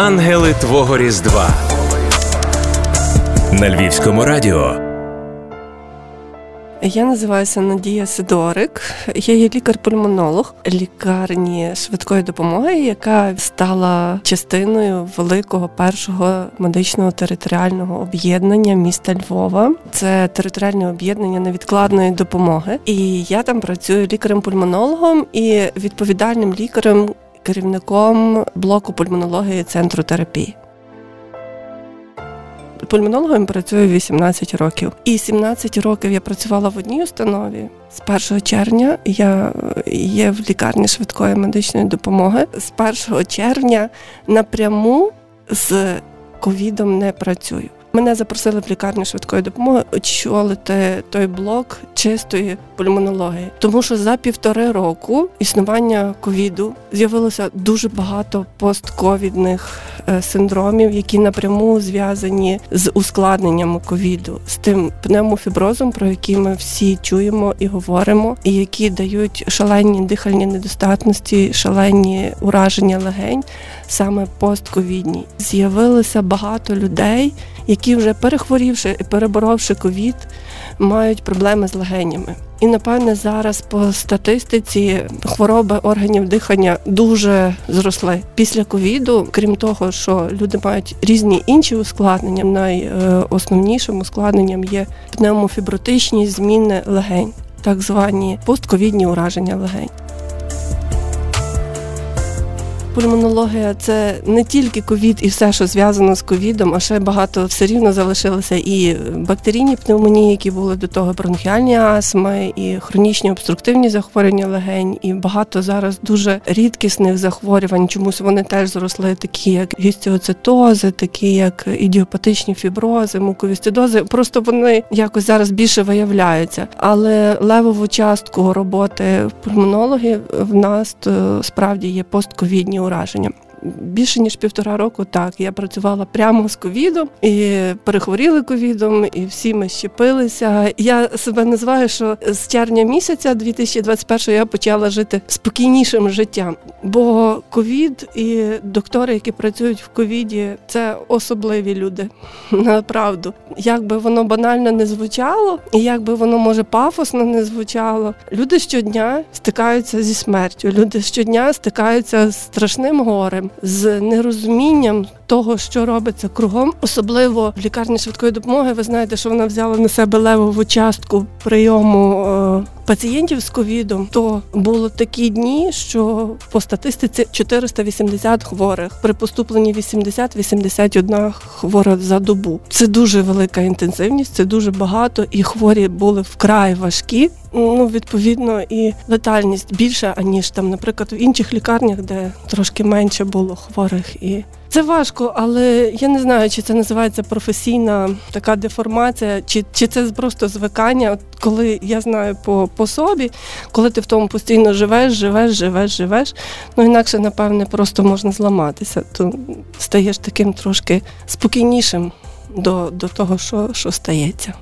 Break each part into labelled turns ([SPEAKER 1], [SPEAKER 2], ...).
[SPEAKER 1] Ангели Твого Різдва на Львівському радіо.
[SPEAKER 2] Я називаюся Надія Сидорик. Я є лікар-пульмонолог лікарні швидкої допомоги, яка стала частиною великого першого медичного територіального об'єднання міста Львова. Це територіальне об'єднання невідкладної допомоги. І я там працюю лікарем-пульмонологом і відповідальним лікарем керівником блоку пульмонології центру терапії. Пульмонологом працюю 18 років. І 17 років я працювала в одній установі. З 1 червня я є в лікарні швидкої медичної допомоги. З 1 червня напряму з ковідом не працюю. Мене запросили в лікарню швидкої допомоги очолити той блок чистої пульмонології, тому що за півтори року існування ковіду з'явилося дуже багато постковідних е, синдромів, які напряму зв'язані з ускладненнями ковіду, з тим пневмофіброзом, про який ми всі чуємо і говоримо, і які дають шалені дихальні недостатності, шалені ураження легень, саме постковідні. З'явилося багато людей які вже перехворівши і переборовши ковід, мають проблеми з легенями. І напевне зараз по статистиці хвороби органів дихання дуже зросли після ковіду. Крім того, що люди мають різні інші ускладнення. Найосновнішим ускладненням є пневмофібротичні зміни легень, так звані постковідні ураження легень пульмонологія це не тільки ковід і все, що зв'язано з ковідом, а ще багато все рівно залишилося і бактерійні пневмонії, які були до того, бронхіальні астми, і хронічні обструктивні захворювання легень, і багато зараз дуже рідкісних захворювань. Чомусь вони теж зросли, такі як гістіоцитози, такі як ідіопатичні фібрози, муковістидози. Просто вони якось зараз більше виявляються. Але левову частку роботи пульмонологів в нас то справді є постковідні ураження. Більше ніж півтора року так я працювала прямо з ковідом і перехворіли ковідом, і всі ми щепилися. Я себе називаю, що з червня місяця 2021 я почала жити спокійнішим життям. Бо ковід і доктори, які працюють в ковіді, це особливі люди. Направду, як би воно банально не звучало, і як би воно може пафосно не звучало. Люди щодня стикаються зі смертю. Люди щодня стикаються з страшним горем з нерозумінням того, що робиться кругом, особливо в лікарні швидкої допомоги. Ви знаєте, що вона взяла на себе левову частку прийому е, пацієнтів з ковідом. То було такі дні, що по статистиці 480 хворих при поступленні 80-81 хвора за добу. Це дуже велика інтенсивність, це дуже багато, і хворі були вкрай важкі. Ну, відповідно, і летальність більша, аніж там, наприклад, в інших лікарнях, де трошки менше було хворих і це важко, але я не знаю, чи це називається професійна така деформація, чи чи це просто звикання. От Коли я знаю по по собі, коли ти в тому постійно живеш, живеш, живеш, живеш, ну інакше, напевне, просто можна зламатися, то стаєш таким трошки спокійнішим до до того, що, що стається.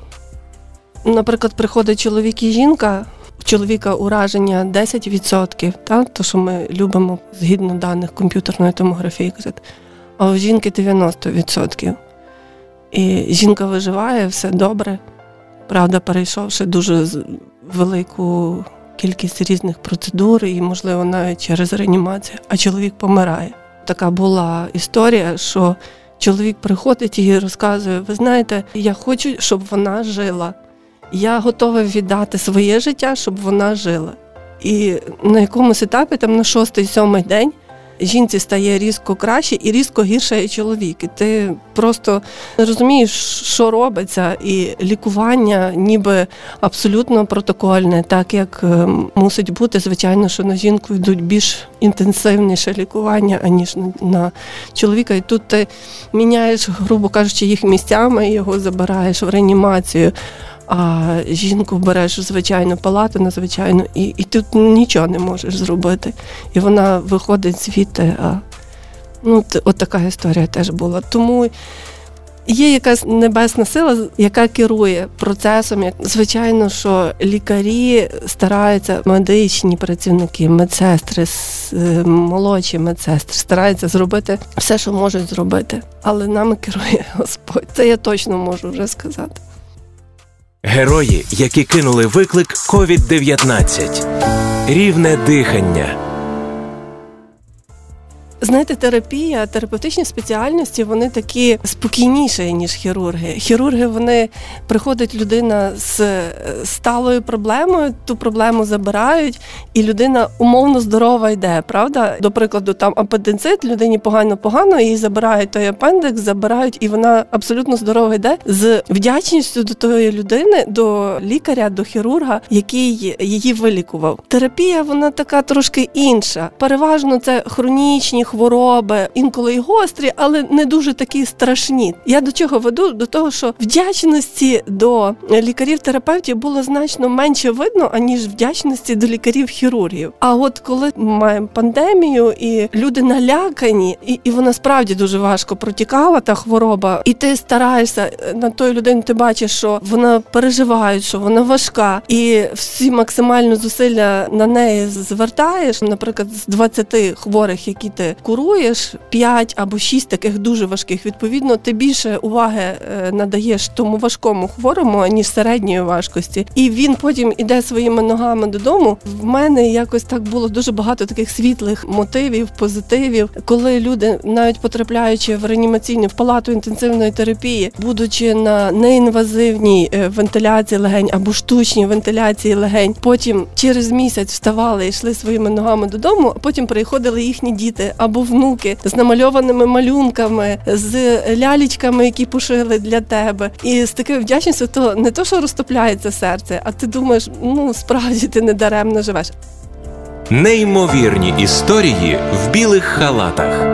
[SPEAKER 2] Наприклад, приходить чоловік і жінка. Чоловіка ураження 10%, та, то що ми любимо згідно даних комп'ютерної томографії казати а у жінки 90%. І жінка виживає, все добре. Правда, перейшовши дуже велику кількість різних процедур, і, можливо, навіть через реанімацію, а чоловік помирає. Така була історія, що чоловік приходить і розказує: ви знаєте, я хочу, щоб вона жила. Я готова віддати своє життя, щоб вона жила. І на якомусь етапі, там на шостий-сьомий день, жінці стає різко краще і різко гірше і чоловік. І Ти просто не розумієш, що робиться, і лікування ніби абсолютно протокольне, так як е, мусить бути. Звичайно, що на жінку йдуть більш інтенсивніше лікування, аніж на чоловіка. І тут ти міняєш, грубо кажучи, їх місцями і його забираєш в реанімацію а жінку береш в звичайну палату, на звичайну, і і тут нічого не можеш зробити. І вона виходить звідти. А, ну, От така історія теж була. Тому є якась небесна сила, яка керує процесом. Звичайно, що лікарі стараються, медичні працівники, медсестри, е, молодші медсестри стараються зробити все, що можуть зробити, але нами керує Господь. Це я точно можу вже сказати.
[SPEAKER 1] Герої, які кинули виклик COVID-19. рівне дихання.
[SPEAKER 2] Знаєте, терапія, терапевтичні спеціальності вони такі спокійніші, ніж хірурги. Хірурги вони приходить людина з сталою проблемою, ту проблему забирають, і людина умовно здорова йде. Правда? До прикладу, там апендицит, людині погано-погано, її забирають той апендикс, забирають, і вона абсолютно здорова йде з вдячністю до тої людини, до лікаря, до хірурга, який її вилікував. Терапія вона така трошки інша. Переважно це хронічні хвороби, інколи й гострі, але не дуже такі страшні. Я до чого веду? До того, що вдячності до лікарів-терапевтів було значно менше видно, аніж вдячності до лікарів-хірургів. А от коли маємо пандемію і люди налякані, і і вона справді дуже важко протікала, та хвороба, і ти стараєшся е, на той людину, ти бачиш, що вона переживає, що вона важка, і всі максимально зусилля на неї звертаєш. Наприклад, з 20 хворих, які ти куруєш 5 або 6 таких дуже важких. Відповідно, ти більше уваги е, надаєш тому важкому хворому, ніж середньої важкості. І він потім іде своїми ногами додому. В мене якось так було дуже багато таких світлих мотивів, позитивів, коли люди, навіть потрапляючи в реанімаційну в палату інтенсивної терапії, будучи на неінвазивній е, вентиляції легень або штучній вентиляції легень, потім через місяць вставали і йшли своїми ногами додому, а потім приходили їхні діти або внуки з намальованими малюнками, з лялічками, які пошили для тебе, і з такою вдячністю, то не то, що розтопляється серце, а ти думаєш, ну справді ти не даремно живеш.
[SPEAKER 1] Неймовірні історії в білих халатах.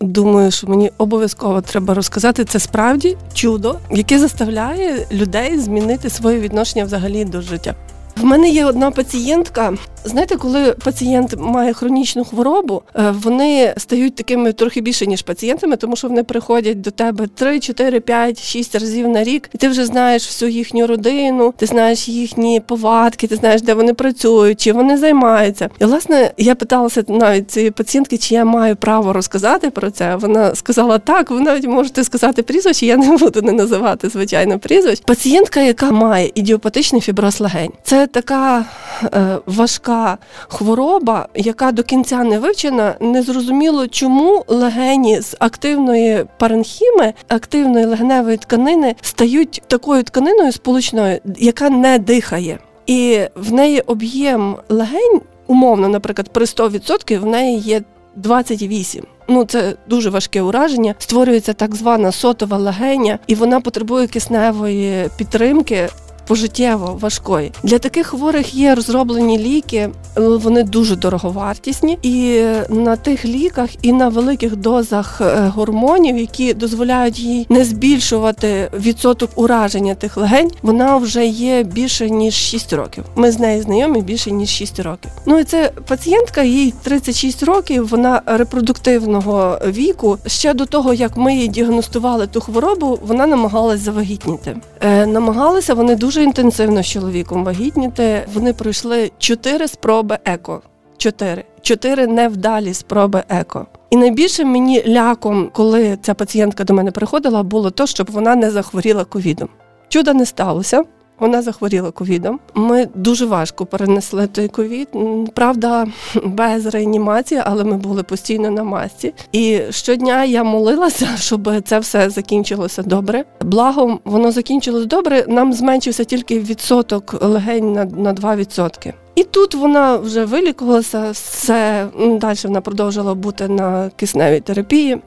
[SPEAKER 2] Думаю, що мені обов'язково треба розказати це справді чудо, яке заставляє людей змінити своє відношення взагалі до життя. В мене є одна пацієнтка. Знаєте, коли пацієнт має хронічну хворобу, е, вони стають такими трохи більше ніж пацієнтами, тому що вони приходять до тебе 3, 4, 5, 6 разів на рік, і ти вже знаєш всю їхню родину, ти знаєш їхні повадки, ти знаєш, де вони працюють, чи вони займаються. І власне я питалася навіть цієї пацієнтки, чи я маю право розказати про це. Вона сказала так. Ви навіть можете сказати прізвище, я не буду не називати звичайно прізвищ. Пацієнтка, яка має ідіопатичний фіброз легень, це така е, важка хвороба, яка до кінця не вивчена. Незрозуміло, чому легені з активної паренхіми, активної легеневої тканини стають такою тканиною сполучною, яка не дихає. І в неї об'єм легень, умовно, наприклад, при 100% в неї є 28. Ну, це дуже важке ураження. Створюється так звана сотова легеня, і вона потребує кисневої підтримки пожиттєво важкої. Для таких хворих є розроблені ліки, вони дуже дороговартісні, і на тих ліках, і на великих дозах е, гормонів, які дозволяють їй не збільшувати відсоток ураження тих легень, вона вже є більше ніж 6 років. Ми з нею знайомі більше ніж 6 років. Ну і це пацієнтка, їй 36 років. Вона репродуктивного віку. Ще до того як ми їй діагностували ту хворобу, вона намагалась завагітніти. Е, Намагалися вони дуже дуже інтенсивно з чоловіком вагітніти. Вони пройшли чотири спроби еко. Чотири. Чотири невдалі спроби еко. І найбільше мені ляком, коли ця пацієнтка до мене приходила, було то, щоб вона не захворіла ковідом. Чуда не сталося. Вона захворіла ковідом. Ми дуже важко перенесли той ковід. Правда, без реанімації, але ми були постійно на масці. І щодня я молилася, щоб це все закінчилося добре. Благо, воно закінчилось добре. Нам зменшився тільки відсоток легень на на 2%. І тут вона вже вилікувалася, все далі вона продовжила бути на кисневій терапії.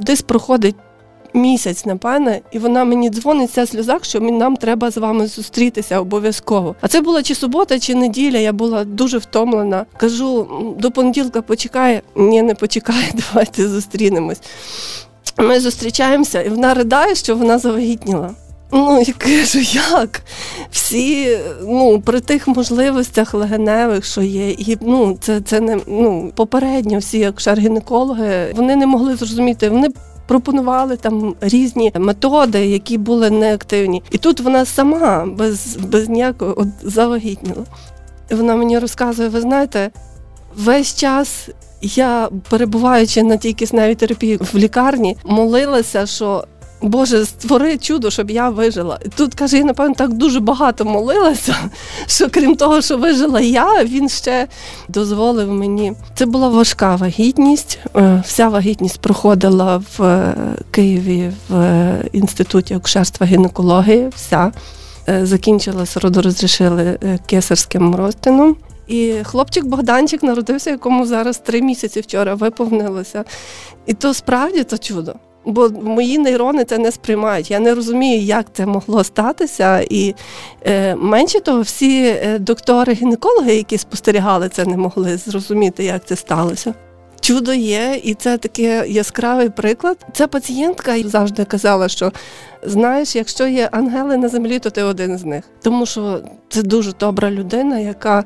[SPEAKER 2] Десь проходить місяць, напевне, і вона мені дзвонить ця сльозах, що нам треба з вами зустрітися обов'язково. А це була чи субота, чи неділя. Я була дуже втомлена. Кажу, до понеділка почекає. Ні, не почекає, давайте зустрінемось. Ми зустрічаємося, і вона ридає, що вона завагітніла. Ну, я кажу, як? Всі ну, при тих можливостях легеневих, що є, і ну, це це не ну, попередньо всі, як шар-гінекологи, вони не могли зрозуміти. Вони пропонували там різні методи, які були неактивні. І тут вона сама без без ніякого от завагітніла. Вона мені розказує: ви знаєте, весь час я, перебуваючи на тій кисневій терапії в лікарні, молилася, що Боже, створи чудо, щоб я вижила. Тут каже, я напевно так дуже багато молилася, що крім того, що вижила я, він ще дозволив мені. Це була важка вагітність. Е, вся вагітність проходила в е, Києві в е, інституті акушерства гінекології. Вся закінчилася, родорозрішили кесарським розтином. І хлопчик Богданчик народився, якому зараз три місяці вчора виповнилося. І то справді то чудо бо мої нейрони це не сприймають. Я не розумію, як це могло статися. І е, менше того, всі е, доктори-гінекологи, які спостерігали це, не могли зрозуміти, як це сталося. Чудо є, і це такий яскравий приклад. Ця пацієнтка завжди казала, що знаєш, якщо є ангели на землі, то ти один з них. Тому що це дуже добра людина, яка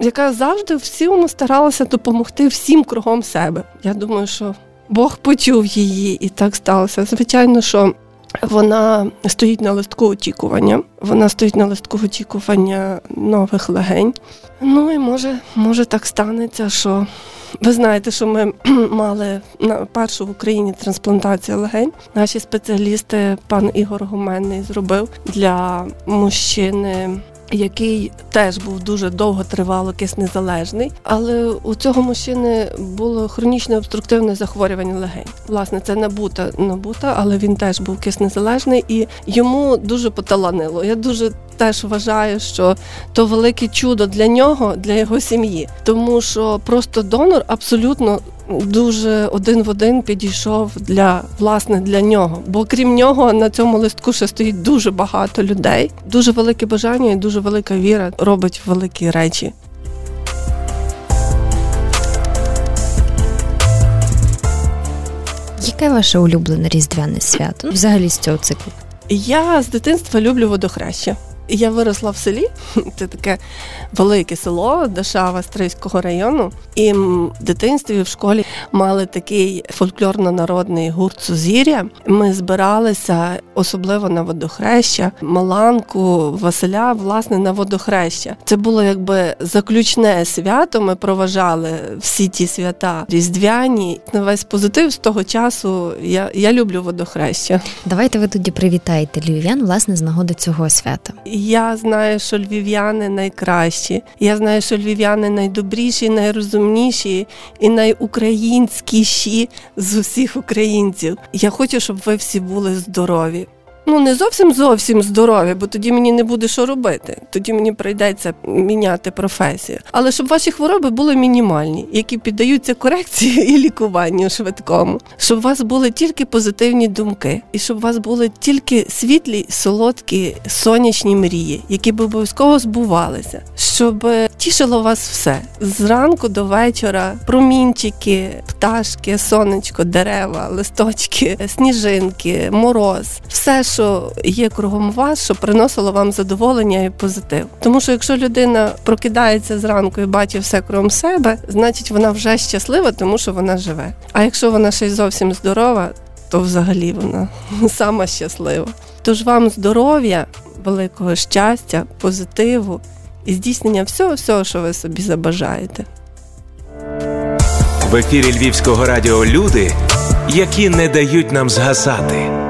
[SPEAKER 2] яка завжди всьому старалася допомогти всім кругом себе. Я думаю, що Бог почув її, і так сталося. Звичайно, що вона стоїть на листку очікування. Вона стоїть на листку очікування нових легень. Ну і може, може так станеться, що ви знаєте, що ми мали на першу в Україні трансплантацію легень. Наші спеціалісти, пан Ігор Гуменний, зробив для мужчини який теж був дуже довго тривало киснезалежний, але у цього мужчини було хронічне обструктивне захворювання легень. Власне, це набута набута, але він теж був киснезалежний і йому дуже поталанило. Я дуже теж вважаю, що то велике чудо для нього, для його сім'ї, тому що просто донор абсолютно дуже один в один підійшов для власне для нього. Бо крім нього на цьому листку ще стоїть дуже багато людей. Дуже велике бажання і дуже велика віра робить великі речі.
[SPEAKER 3] Яке ваше улюблене різдвяне свято? Взагалі з цього циклу?
[SPEAKER 2] Я з дитинства люблю водохреща. Я виросла в селі, це таке велике село Дашава Стрийського району. І в дитинстві в школі мали такий фольклорно-народний гурт Сузір'я. Ми збиралися особливо на водохреща, Маланку, Василя, власне, на водохреща. Це було якби заключне свято. Ми проважали всі ті свята різдвяні. На весь позитив з того часу я, я люблю водохреща.
[SPEAKER 3] Давайте ви тоді привітаєте львів'ян, власне, з нагоди цього свята.
[SPEAKER 2] Я знаю, що львів'яни найкращі. Я знаю, що львів'яни найдобріші, найрозумніші і найукраїнськіші з усіх українців. Я хочу, щоб ви всі були здорові ну не зовсім зовсім здорові, бо тоді мені не буде що робити. Тоді мені прийдеться міняти професію. Але щоб ваші хвороби були мінімальні, які піддаються корекції і лікуванню швидкому, щоб у вас були тільки позитивні думки, і щоб у вас були тільки світлі, солодкі сонячні мрії, які б обов'язково збувалися, щоб тішило вас все зранку до вечора. Промінчики, пташки, сонечко, дерева, листочки, сніжинки, мороз, все що є кругом вас, що приносило вам задоволення і позитив. Тому що якщо людина прокидається зранку і бачить все кругом себе, значить вона вже щаслива, тому що вона живе. А якщо вона ще й зовсім здорова, то взагалі вона сама щаслива. Тож вам здоров'я, великого щастя, позитиву і здійснення всього, всього, що ви собі забажаєте.
[SPEAKER 1] В ефірі Львівського радіо люди, які не дають нам згасати.